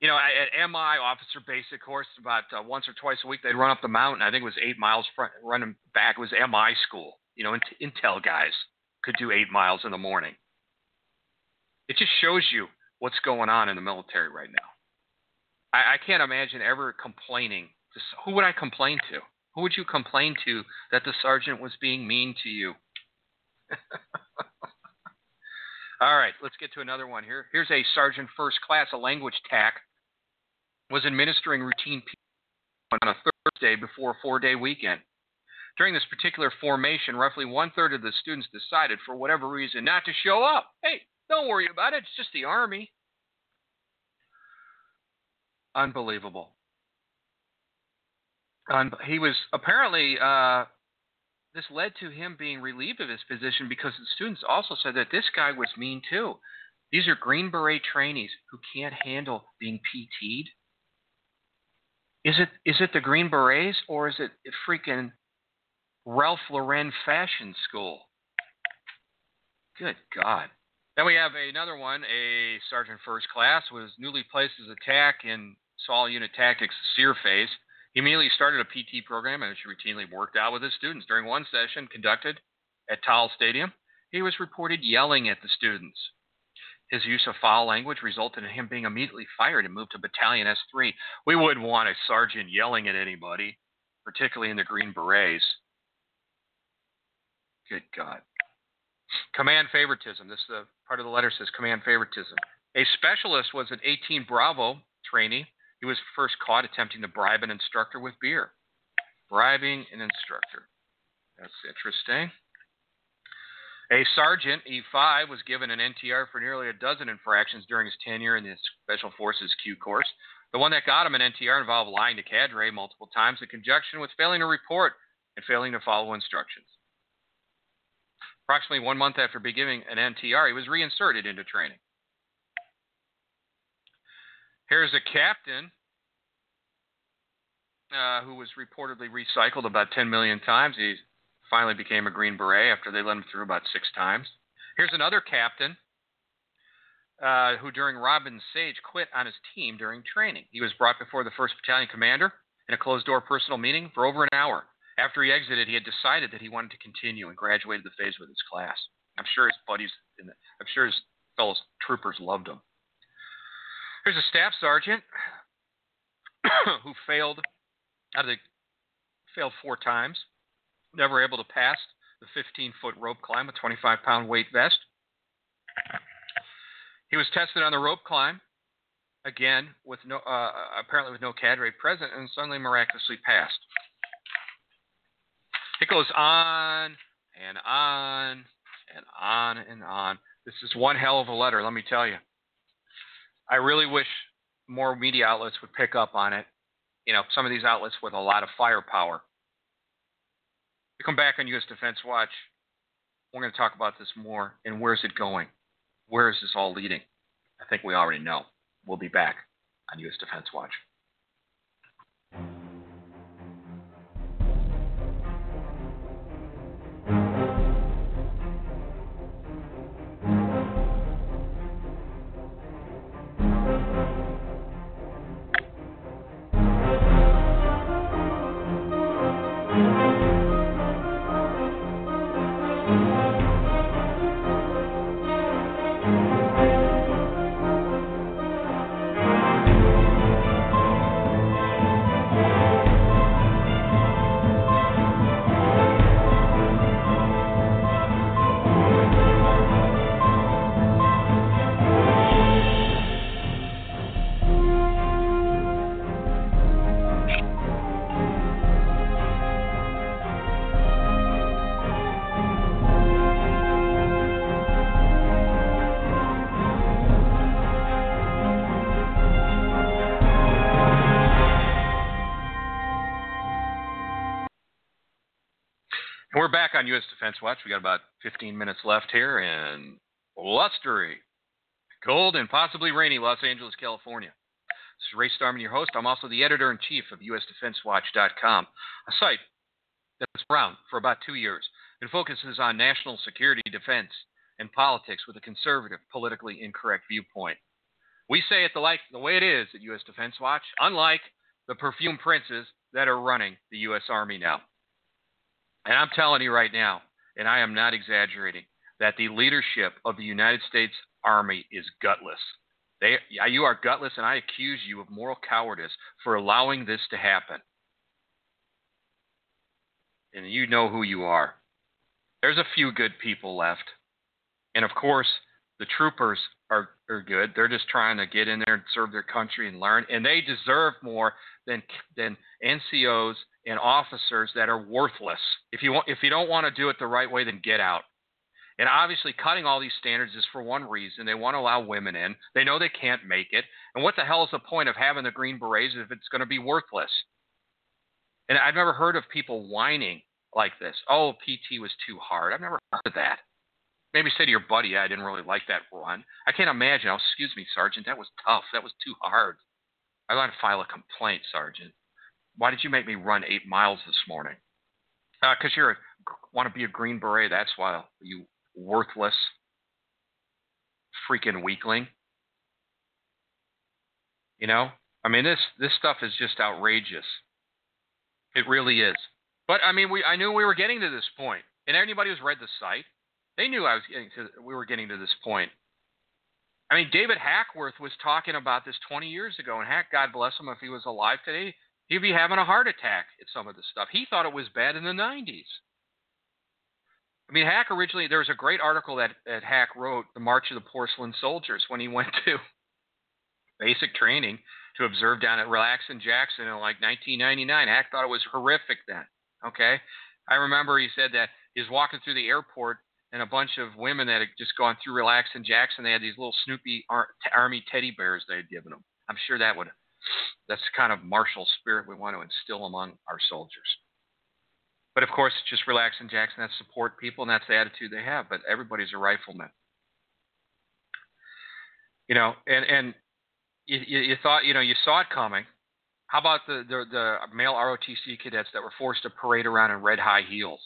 You know, at MI, Officer Basic Course, about uh, once or twice a week, they'd run up the mountain. I think it was eight miles front, running back. It was MI school. You know, Intel guys could do eight miles in the morning. It just shows you what's going on in the military right now. I, I can't imagine ever complaining. To, who would I complain to? Who would you complain to that the sergeant was being mean to you? All right, let's get to another one here. Here's a sergeant first class, a language tac, was administering routine on a Thursday before a four day weekend. During this particular formation, roughly one third of the students decided, for whatever reason, not to show up. Hey, don't worry about it, it's just the Army. Unbelievable. Un- he was apparently uh, this led to him being relieved of his position because the students also said that this guy was mean too. These are Green Beret trainees who can't handle being PT'd. Is it is it the Green Berets or is it freaking Ralph Lauren Fashion School? Good God. Then we have another one. A sergeant first class was newly placed as a TAC in SOL Unit Tactics SERE phase. He immediately started a PT program and routinely worked out with his students. During one session conducted at Towle Stadium, he was reported yelling at the students. His use of foul language resulted in him being immediately fired and moved to Battalion S3. We wouldn't want a sergeant yelling at anybody, particularly in the Green Berets. Good God. Command favoritism. This is part of the letter says command favoritism. A specialist was an 18 Bravo trainee he was first caught attempting to bribe an instructor with beer. Bribing an instructor. That's interesting. A sergeant, E5, was given an NTR for nearly a dozen infractions during his tenure in the Special Forces Q course. The one that got him an NTR involved lying to cadre multiple times in conjunction with failing to report and failing to follow instructions. Approximately one month after beginning an NTR, he was reinserted into training. Here's a captain uh, who was reportedly recycled about 10 million times. He finally became a Green Beret after they let him through about six times. Here's another captain uh, who, during Robin Sage, quit on his team during training. He was brought before the 1st Battalion commander in a closed door personal meeting for over an hour. After he exited, he had decided that he wanted to continue and graduated the phase with his class. I'm sure his buddies, the, I'm sure his fellow troopers loved him. Here's a staff sergeant who failed out of the failed four times, never able to pass the 15 foot rope climb with 25 pound weight vest. He was tested on the rope climb, again with no uh, apparently with no cadre present, and suddenly miraculously passed. It goes on and on and on and on. This is one hell of a letter, let me tell you. I really wish more media outlets would pick up on it. You know, some of these outlets with a lot of firepower. We come back on U.S. Defense Watch. We're going to talk about this more and where's it going? Where is this all leading? I think we already know. We'll be back on U.S. Defense Watch. Back on U.S. Defense Watch. We got about 15 minutes left here in blustery, cold, and possibly rainy Los Angeles, California. This is Ray Starmann, your host. I'm also the editor in chief of USDefenseWatch.com, a site that's been around for about two years and focuses on national security, defense, and politics with a conservative, politically incorrect viewpoint. We say it the, like, the way it is at U.S. Defense Watch, unlike the perfume princes that are running the U.S. Army now. And I'm telling you right now, and I am not exaggerating, that the leadership of the United States Army is gutless. They, you are gutless, and I accuse you of moral cowardice for allowing this to happen. And you know who you are. There's a few good people left. And of course, the troopers are, are good. They're just trying to get in there and serve their country and learn. And they deserve more than, than NCOs and officers that are worthless. If you want, if you don't want to do it the right way, then get out. And obviously, cutting all these standards is for one reason. They want to allow women in. They know they can't make it. And what the hell is the point of having the Green Berets if it's going to be worthless? And I've never heard of people whining like this. Oh, PT was too hard. I've never heard of that. Maybe say to your buddy, yeah, I didn't really like that run. I can't imagine. Oh, excuse me, Sergeant. That was tough. That was too hard. I got to file a complaint, Sergeant. Why did you make me run eight miles this morning? Because uh, you're want to be a Green Beret. That's why you worthless freaking weakling. You know, I mean this this stuff is just outrageous. It really is. But I mean, we I knew we were getting to this point. point, and anybody who's read the site, they knew I was getting to we were getting to this point. I mean, David Hackworth was talking about this 20 years ago, and Hack, God bless him, if he was alive today, he'd be having a heart attack at some of this stuff. He thought it was bad in the 90s. I mean, Hack originally, there was a great article that, that Hack wrote, The March of the Porcelain Soldiers, when he went to basic training to observe down at Relaxin Jackson in like 1999. Hack thought it was horrific then. Okay? I remember he said that he was walking through the airport and a bunch of women that had just gone through Relaxin' Jackson. They had these little Snoopy ar- Army teddy bears they had given them. I'm sure that would, that's the kind of martial spirit we want to instill among our soldiers. But of course, just Relaxin' Jackson, that's support people, and that's the attitude they have. But everybody's a rifleman. You know, and and you, you, you thought, you know, you saw it coming. How about the, the the male ROTC cadets that were forced to parade around in red high heels?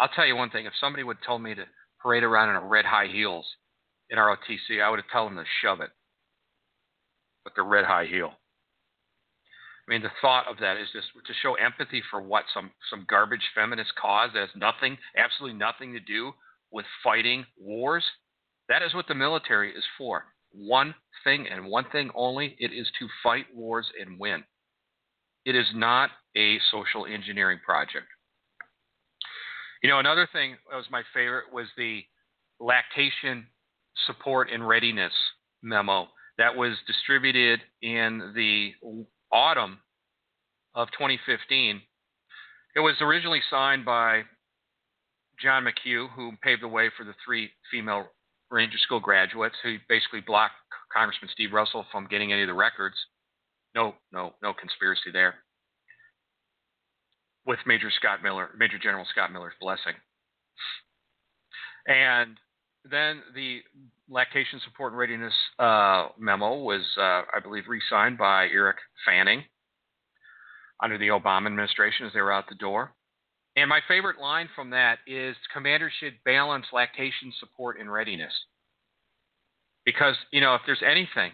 I'll tell you one thing: if somebody would tell me to parade around in a red high heels in ROTC, I would have told them to shove it with the red high heel. I mean, the thought of that is just to show empathy for what some some garbage feminist cause that has nothing, absolutely nothing to do with fighting wars. That is what the military is for. One thing and one thing only: it is to fight wars and win. It is not a social engineering project. You know, another thing that was my favorite was the lactation support and readiness memo that was distributed in the autumn of 2015. It was originally signed by John McHugh, who paved the way for the three female Ranger School graduates, who basically blocked Congressman Steve Russell from getting any of the records. No, no, no conspiracy there. With Major Scott Miller, Major General Scott Miller's blessing. And then the lactation support and readiness uh, memo was, uh, I believe, re-signed by Eric Fanning under the Obama administration as they were out the door. And my favorite line from that is commanders should balance lactation support and readiness. Because, you know, if there's anything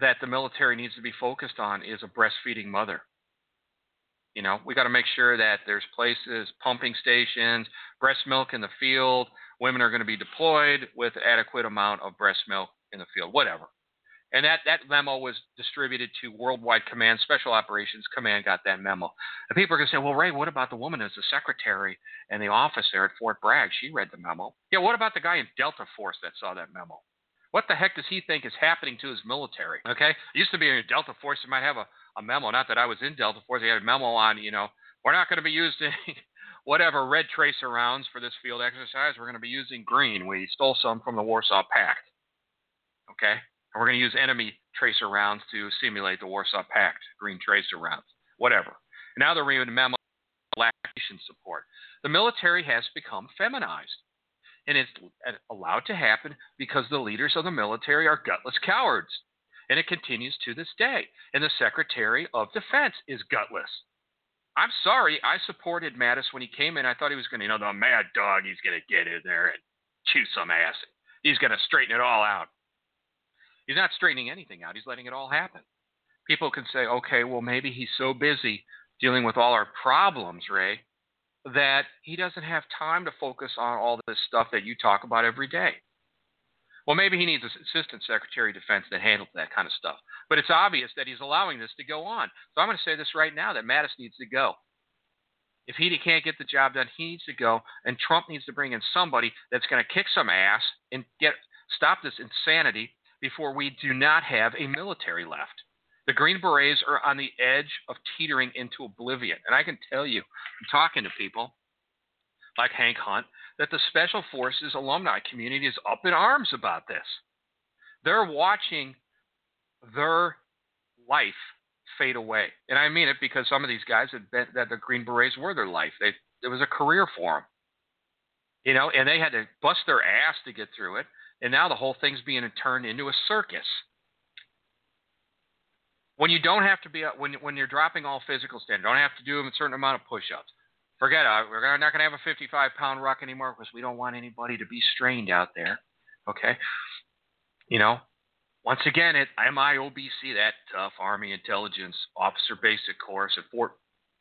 that the military needs to be focused on is a breastfeeding mother. You know, we got to make sure that there's places, pumping stations, breast milk in the field. Women are going to be deployed with adequate amount of breast milk in the field, whatever. And that, that memo was distributed to Worldwide Command, Special Operations Command got that memo. And people are going to say, well, Ray, what about the woman as the secretary and the officer at Fort Bragg? She read the memo. Yeah, what about the guy in Delta Force that saw that memo? What the heck does he think is happening to his military? Okay, it used to be in Delta Force, you might have a, a memo. Not that I was in Delta Force, they had a memo on, you know, we're not going to be using whatever red tracer rounds for this field exercise. We're going to be using green. We stole some from the Warsaw Pact. Okay, and we're going to use enemy tracer rounds to simulate the Warsaw Pact, green tracer rounds, whatever. Now they're reading memo lactation support. The military has become feminized and it's allowed to happen because the leaders of the military are gutless cowards. And it continues to this day. And the Secretary of Defense is gutless. I'm sorry, I supported Mattis when he came in. I thought he was going to, you know, the mad dog, he's going to get in there and chew some ass. He's going to straighten it all out. He's not straightening anything out, he's letting it all happen. People can say, okay, well, maybe he's so busy dealing with all our problems, Ray, that he doesn't have time to focus on all this stuff that you talk about every day. Well, maybe he needs an assistant secretary of defense that handles that kind of stuff. But it's obvious that he's allowing this to go on. So I'm going to say this right now that Mattis needs to go. If he can't get the job done, he needs to go, and Trump needs to bring in somebody that's going to kick some ass and get stop this insanity before we do not have a military left. The Green Berets are on the edge of teetering into oblivion. And I can tell you, I'm talking to people like Hank Hunt, that the Special Forces alumni community is up in arms about this. They're watching their life fade away. And I mean it because some of these guys had been, that the Green Berets were their life. They, it was a career for them. You know, and they had to bust their ass to get through it. And now the whole thing's being turned into a circus when you don't have to be when when you're dropping all physical standards, don't have to do a certain amount of push-ups. Forget it. We're not going to have a 55 pound ruck anymore because we don't want anybody to be strained out there. Okay, you know. Once again, at MIOBC, that tough Army Intelligence Officer Basic Course at Fort,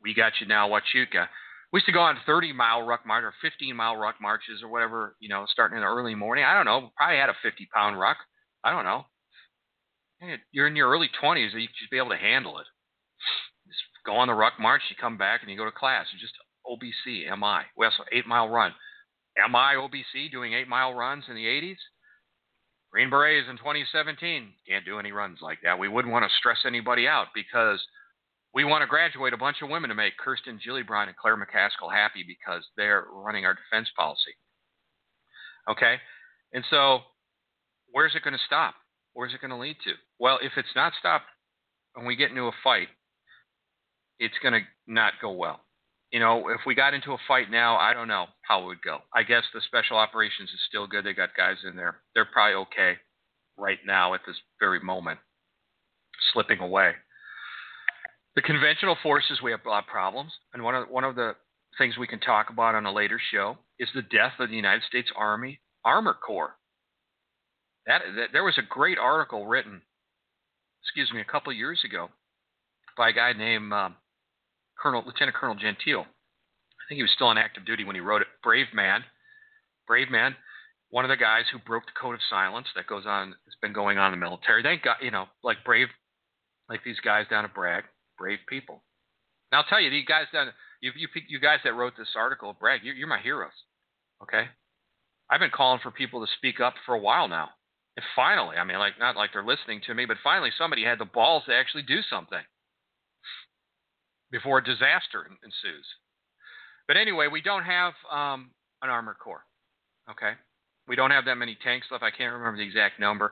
we got you now, Huachuca. We used to go on 30 mile ruck march or 15 mile ruck marches or whatever, you know, starting in the early morning. I don't know. Probably had a 50 pound ruck. I don't know you're in your early 20s, you should be able to handle it. Just go on the ruck march, you come back, and you go to class. You just OBC, MI. We also eight mile run. MI OBC doing eight mile runs in the 80s. Green Berets in 2017 can't do any runs like that. We wouldn't want to stress anybody out because we want to graduate a bunch of women to make Kirsten Gillibrand and Claire McCaskill happy because they're running our defense policy. Okay? And so, where's it going to stop? Where's it going to lead to? Well, if it's not stopped and we get into a fight, it's going to not go well. You know, if we got into a fight now, I don't know how it would go. I guess the special operations is still good. They got guys in there. They're probably okay right now at this very moment, slipping away. The conventional forces, we have a lot of problems. And one of, one of the things we can talk about on a later show is the death of the United States Army Armor Corps. That, that there was a great article written, excuse me, a couple years ago by a guy named um, Colonel Lieutenant Colonel Gentile. I think he was still on active duty when he wrote it. Brave man, brave man. One of the guys who broke the code of silence that goes on, has been going on in the military. Thank God, you know, like brave, like these guys down at Bragg, brave people. Now I'll tell you, these guys down, you, you, you guys that wrote this article, Bragg, you're, you're my heroes. Okay, I've been calling for people to speak up for a while now. And finally, I mean, like not like they're listening to me, but finally somebody had the balls to actually do something before a disaster ensues. But anyway, we don't have um, an armored corps. Okay, we don't have that many tanks left. I can't remember the exact number.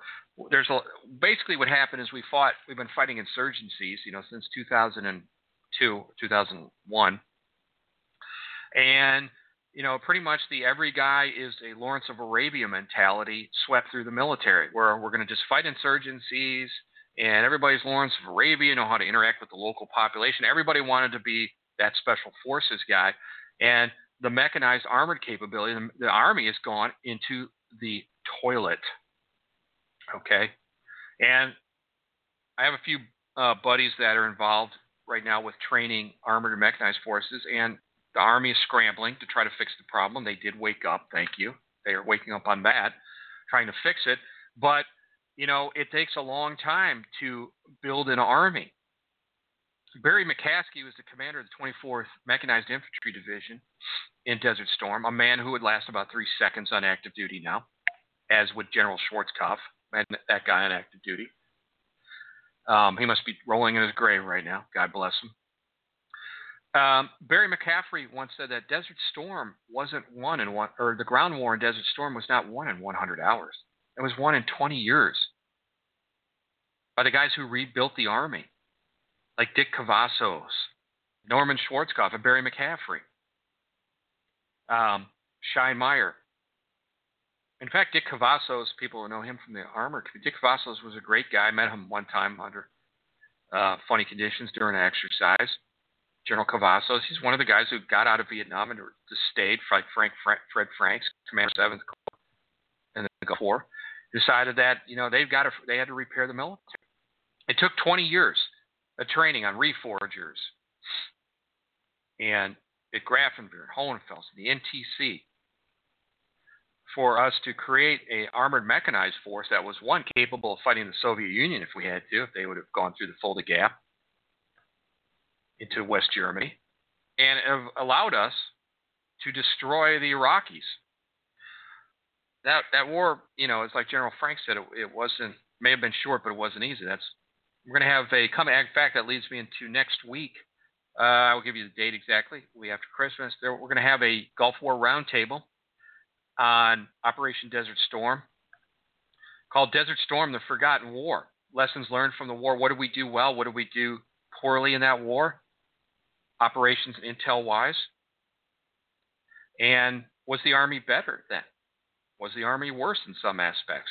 There's a, basically what happened is we fought. We've been fighting insurgencies, you know, since 2002, 2001, and you know, pretty much the every guy is a Lawrence of Arabia mentality swept through the military, where we're going to just fight insurgencies, and everybody's Lawrence of Arabia, know how to interact with the local population. Everybody wanted to be that special forces guy, and the mechanized armored capability, the, the army has gone into the toilet. Okay, and I have a few uh, buddies that are involved right now with training armored and mechanized forces, and the Army is scrambling to try to fix the problem. They did wake up, thank you. They are waking up on that, trying to fix it. But, you know, it takes a long time to build an army. Barry McCaffrey was the commander of the 24th Mechanized Infantry Division in Desert Storm, a man who would last about three seconds on active duty now, as would General Schwarzkopf, and that guy on active duty. Um, he must be rolling in his grave right now. God bless him. Um, Barry McCaffrey once said that Desert Storm wasn't won in one, or the ground war in Desert Storm was not won in 100 hours. It was won in 20 years by the guys who rebuilt the army, like Dick Cavazos, Norman Schwarzkopf, and Barry McCaffrey, um, Shy Meyer. In fact, Dick Cavazos, people know him from the armor. Dick Cavazos was a great guy. I met him one time under uh, funny conditions during an exercise. General Cavazos. He's one of the guys who got out of Vietnam and stayed. Frank, Frank, Fred Franks, Commander Seventh Corps, and the Gulf War, decided that you know they've got to they had to repair the military. It took 20 years of training on reforgers and at Grafenwoehr, Hohenfels, the NTC, for us to create a armored mechanized force that was one capable of fighting the Soviet Union if we had to, if they would have gone through the Fulda Gap into West Germany and allowed us to destroy the Iraqis. That that war, you know, it's like General Frank said, it, it wasn't may have been short, but it wasn't easy. That's we're going to have a come. In fact, that leads me into next week. Uh, I will give you the date exactly. We after Christmas, there, we're going to have a Gulf War roundtable on Operation Desert Storm, called Desert Storm: The Forgotten War. Lessons learned from the war. What did we do well? What did we do poorly in that war? operations intel wise? And was the Army better then? Was the Army worse in some aspects?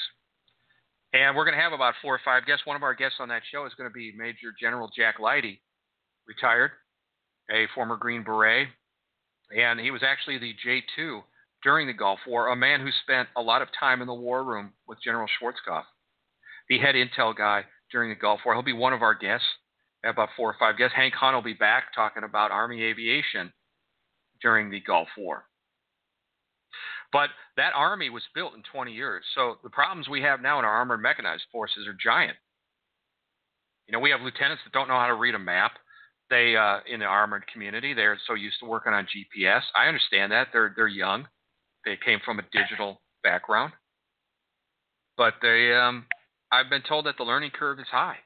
And we're going to have about four or five guests. One of our guests on that show is going to be Major General Jack Leide, retired, a former Green Beret. And he was actually the J 2 during the Gulf War, a man who spent a lot of time in the war room with General Schwarzkopf, the head intel guy during the Gulf War. He'll be one of our guests about four or five guests. Hank Hunt will be back talking about Army aviation during the Gulf War. But that Army was built in 20 years. So the problems we have now in our armored mechanized forces are giant. You know, we have lieutenants that don't know how to read a map. They uh, in the armored community, they're so used to working on GPS. I understand that they're they're young. They came from a digital background, but they um, I've been told that the learning curve is high.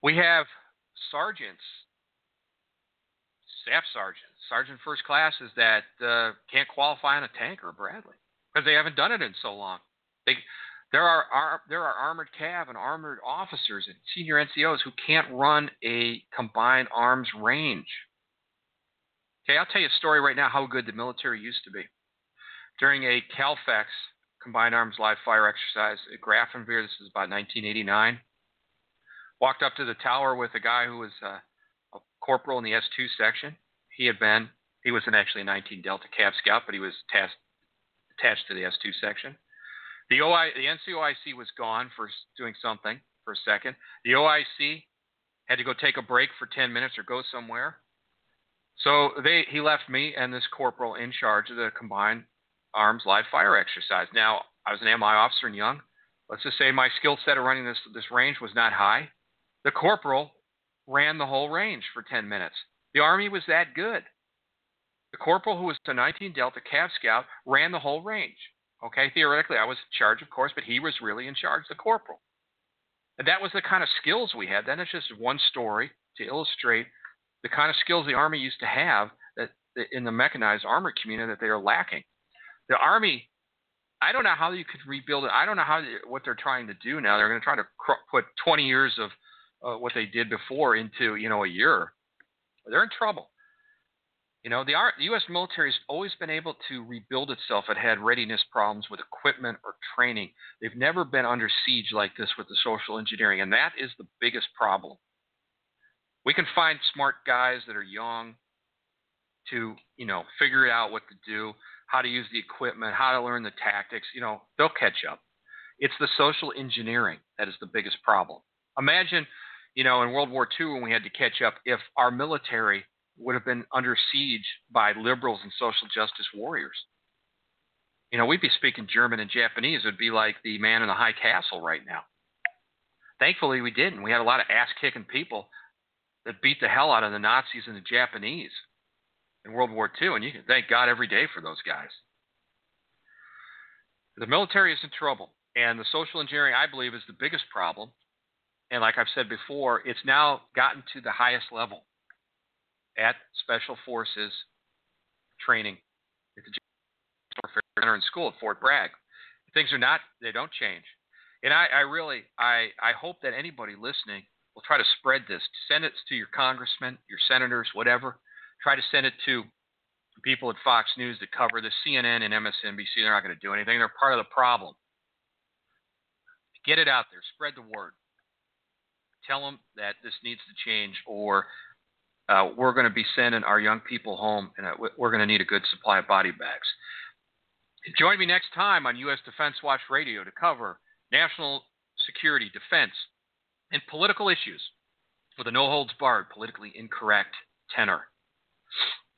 We have sergeants, staff sergeants, sergeant first classes that uh, can't qualify on a tank or a Bradley. because they haven't done it in so long. They, there are, are there are armored cav and armored officers and senior NCOs who can't run a combined arms range. Okay, I'll tell you a story right now how good the military used to be. During a CALFEX combined arms live fire exercise at Grafenwoehr, this is about 1989, walked up to the tower with a guy who was uh, a corporal in the S2 section. He had been, he was an actually a 19 Delta Cav Scout, but he was tasked, attached to the S2 section. The OI, the NCOIC was gone for doing something for a second. The OIC had to go take a break for 10 minutes or go somewhere. So they, he left me and this corporal in charge of the combined arms live fire exercise. Now, I was an MI officer and young. Let's just say my skill set of running this, this range was not high. The corporal ran the whole range for 10 minutes. The Army was that good. The corporal, who was a 19 Delta Cav Scout, ran the whole range. Okay, theoretically, I was in charge, of course, but he was really in charge, the corporal. And that was the kind of skills we had. Then it's just one story to illustrate the kind of skills the Army used to have that, in the mechanized armor community that they are lacking. The Army, I don't know how you could rebuild it. I don't know how what they're trying to do now. They're going to try to cr- put 20 years of uh, what they did before into you know a year. They're in trouble. You know, the, the U.S. military has always been able to rebuild itself. It had readiness problems with equipment or training. They've never been under siege like this with the social engineering, and that is the biggest problem. We can find smart guys that are young to, you know, figure out what to do, how to use the equipment, how to learn the tactics. You know, they'll catch up. It's the social engineering that is the biggest problem. Imagine, you know, in World War II when we had to catch up, if our military would have been under siege by liberals and social justice warriors. You know, we'd be speaking German and Japanese. It would be like the man in the high castle right now. Thankfully, we didn't. We had a lot of ass kicking people that beat the hell out of the Nazis and the Japanese in World War II, and you can thank God every day for those guys. The military is in trouble, and the social engineering, I believe, is the biggest problem. And like I've said before, it's now gotten to the highest level at Special Forces training at the Warfare Center in school at Fort Bragg. Things are not, they don't change. And I, I really, I, I hope that anybody listening will try to spread this. Send it to your congressmen, your senators, whatever. Try to send it to people at Fox News that cover the CNN and MSNBC. They're not going to do anything. They're part of the problem. Get it out there. Spread the word. Tell them that this needs to change or uh, we're going to be sending our young people home, and uh, we're going to need a good supply of body bags. Join me next time on U.S. Defense Watch Radio to cover national security, defense, and political issues with a no holds barred, politically incorrect tenor.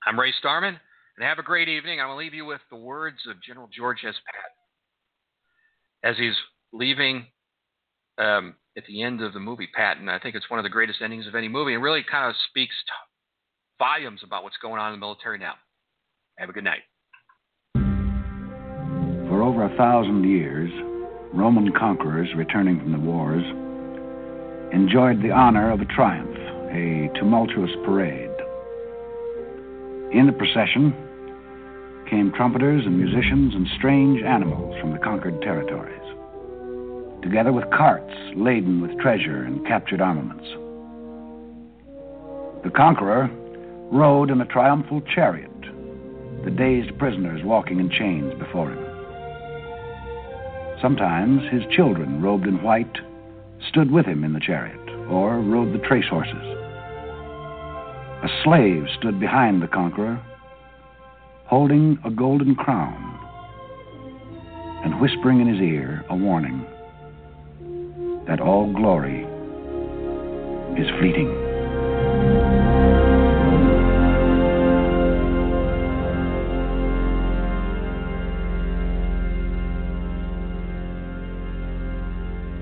I'm Ray Starmann, and have a great evening. I'm going to leave you with the words of General George S. Patton as he's leaving um, at the end of the movie Patton. I think it's one of the greatest endings of any movie and really kind of speaks volumes about what's going on in the military now. Have a good night. For over a thousand years, Roman conquerors returning from the wars enjoyed the honor of a triumph, a tumultuous parade. In the procession came trumpeters and musicians and strange animals from the conquered territories together with carts laden with treasure and captured armaments. The conqueror rode in a triumphal chariot, the dazed prisoners walking in chains before him. Sometimes his children, robed in white, stood with him in the chariot or rode the trace horses. A slave stood behind the conqueror, holding a golden crown and whispering in his ear a warning that all glory is fleeting.